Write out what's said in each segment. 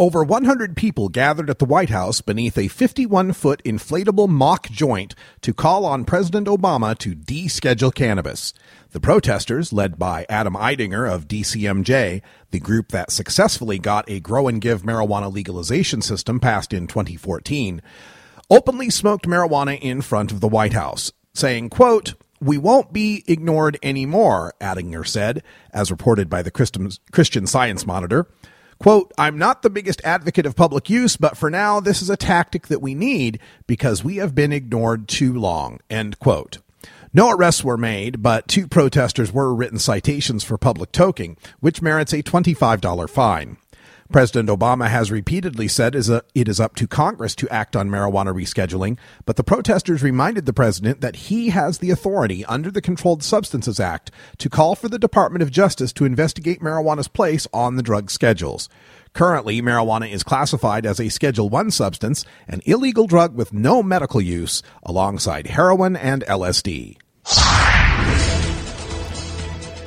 Over 100 people gathered at the White House beneath a 51 foot inflatable mock joint to call on President Obama to deschedule cannabis. The protesters, led by Adam Eidinger of DCMJ, the group that successfully got a grow and give marijuana legalization system passed in 2014, openly smoked marijuana in front of the White House, saying, quote, we won't be ignored anymore, Eidinger said, as reported by the Christian Science Monitor. Quote, I'm not the biggest advocate of public use, but for now, this is a tactic that we need because we have been ignored too long. End quote. No arrests were made, but two protesters were written citations for public toking, which merits a $25 fine. President Obama has repeatedly said it is up to Congress to act on marijuana rescheduling, but the protesters reminded the president that he has the authority under the Controlled Substances Act to call for the Department of Justice to investigate marijuana's place on the drug schedules. Currently, marijuana is classified as a Schedule 1 substance, an illegal drug with no medical use, alongside heroin and LSD.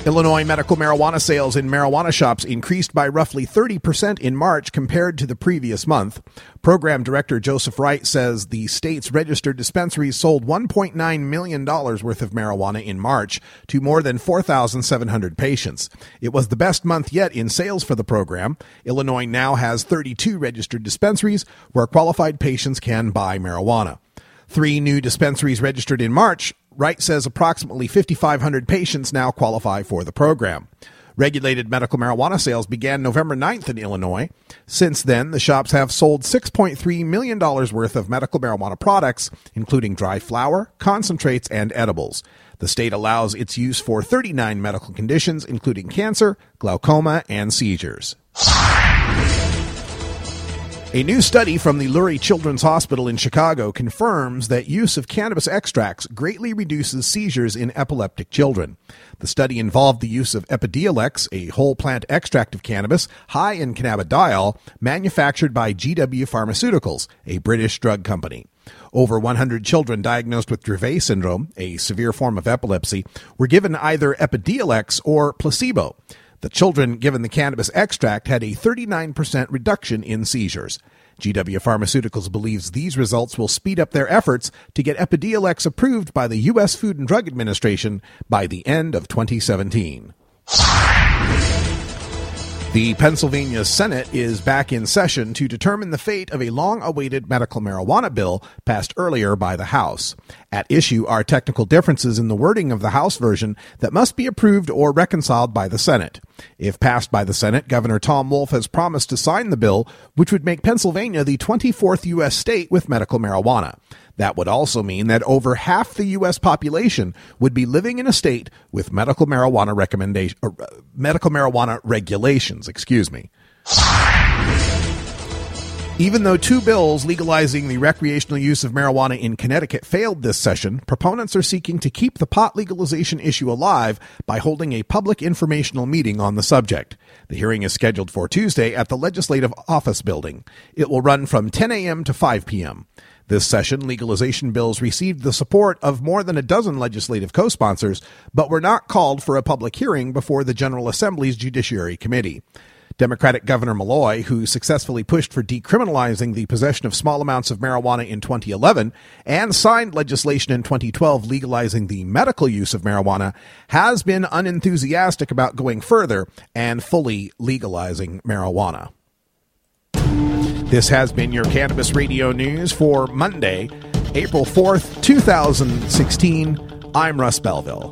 Illinois medical marijuana sales in marijuana shops increased by roughly 30% in March compared to the previous month. Program Director Joseph Wright says the state's registered dispensaries sold $1.9 million worth of marijuana in March to more than 4,700 patients. It was the best month yet in sales for the program. Illinois now has 32 registered dispensaries where qualified patients can buy marijuana. Three new dispensaries registered in March Wright says approximately 5,500 patients now qualify for the program. Regulated medical marijuana sales began November 9th in Illinois. Since then, the shops have sold $6.3 million worth of medical marijuana products, including dry flower, concentrates, and edibles. The state allows its use for 39 medical conditions, including cancer, glaucoma, and seizures. A new study from the Lurie Children's Hospital in Chicago confirms that use of cannabis extracts greatly reduces seizures in epileptic children. The study involved the use of Epidiolex, a whole plant extract of cannabis high in cannabidiol, manufactured by GW Pharmaceuticals, a British drug company. Over 100 children diagnosed with Dravet syndrome, a severe form of epilepsy, were given either Epidiolex or placebo. The children given the cannabis extract had a 39% reduction in seizures. GW Pharmaceuticals believes these results will speed up their efforts to get Epidiolex approved by the U.S. Food and Drug Administration by the end of 2017. The Pennsylvania Senate is back in session to determine the fate of a long awaited medical marijuana bill passed earlier by the House. At issue are technical differences in the wording of the House version that must be approved or reconciled by the Senate. If passed by the Senate, Governor Tom Wolf has promised to sign the bill, which would make Pennsylvania the 24th U.S. state with medical marijuana. That would also mean that over half the U.S. population would be living in a state with medical marijuana recommendation, uh, medical marijuana regulations. Excuse me. Even though two bills legalizing the recreational use of marijuana in Connecticut failed this session, proponents are seeking to keep the pot legalization issue alive by holding a public informational meeting on the subject. The hearing is scheduled for Tuesday at the Legislative Office Building. It will run from 10 a.m. to 5 p.m. This session, legalization bills received the support of more than a dozen legislative co sponsors, but were not called for a public hearing before the General Assembly's Judiciary Committee. Democratic Governor Malloy, who successfully pushed for decriminalizing the possession of small amounts of marijuana in 2011 and signed legislation in 2012 legalizing the medical use of marijuana, has been unenthusiastic about going further and fully legalizing marijuana. This has been your Cannabis Radio News for Monday, April 4th, 2016. I'm Russ Belville.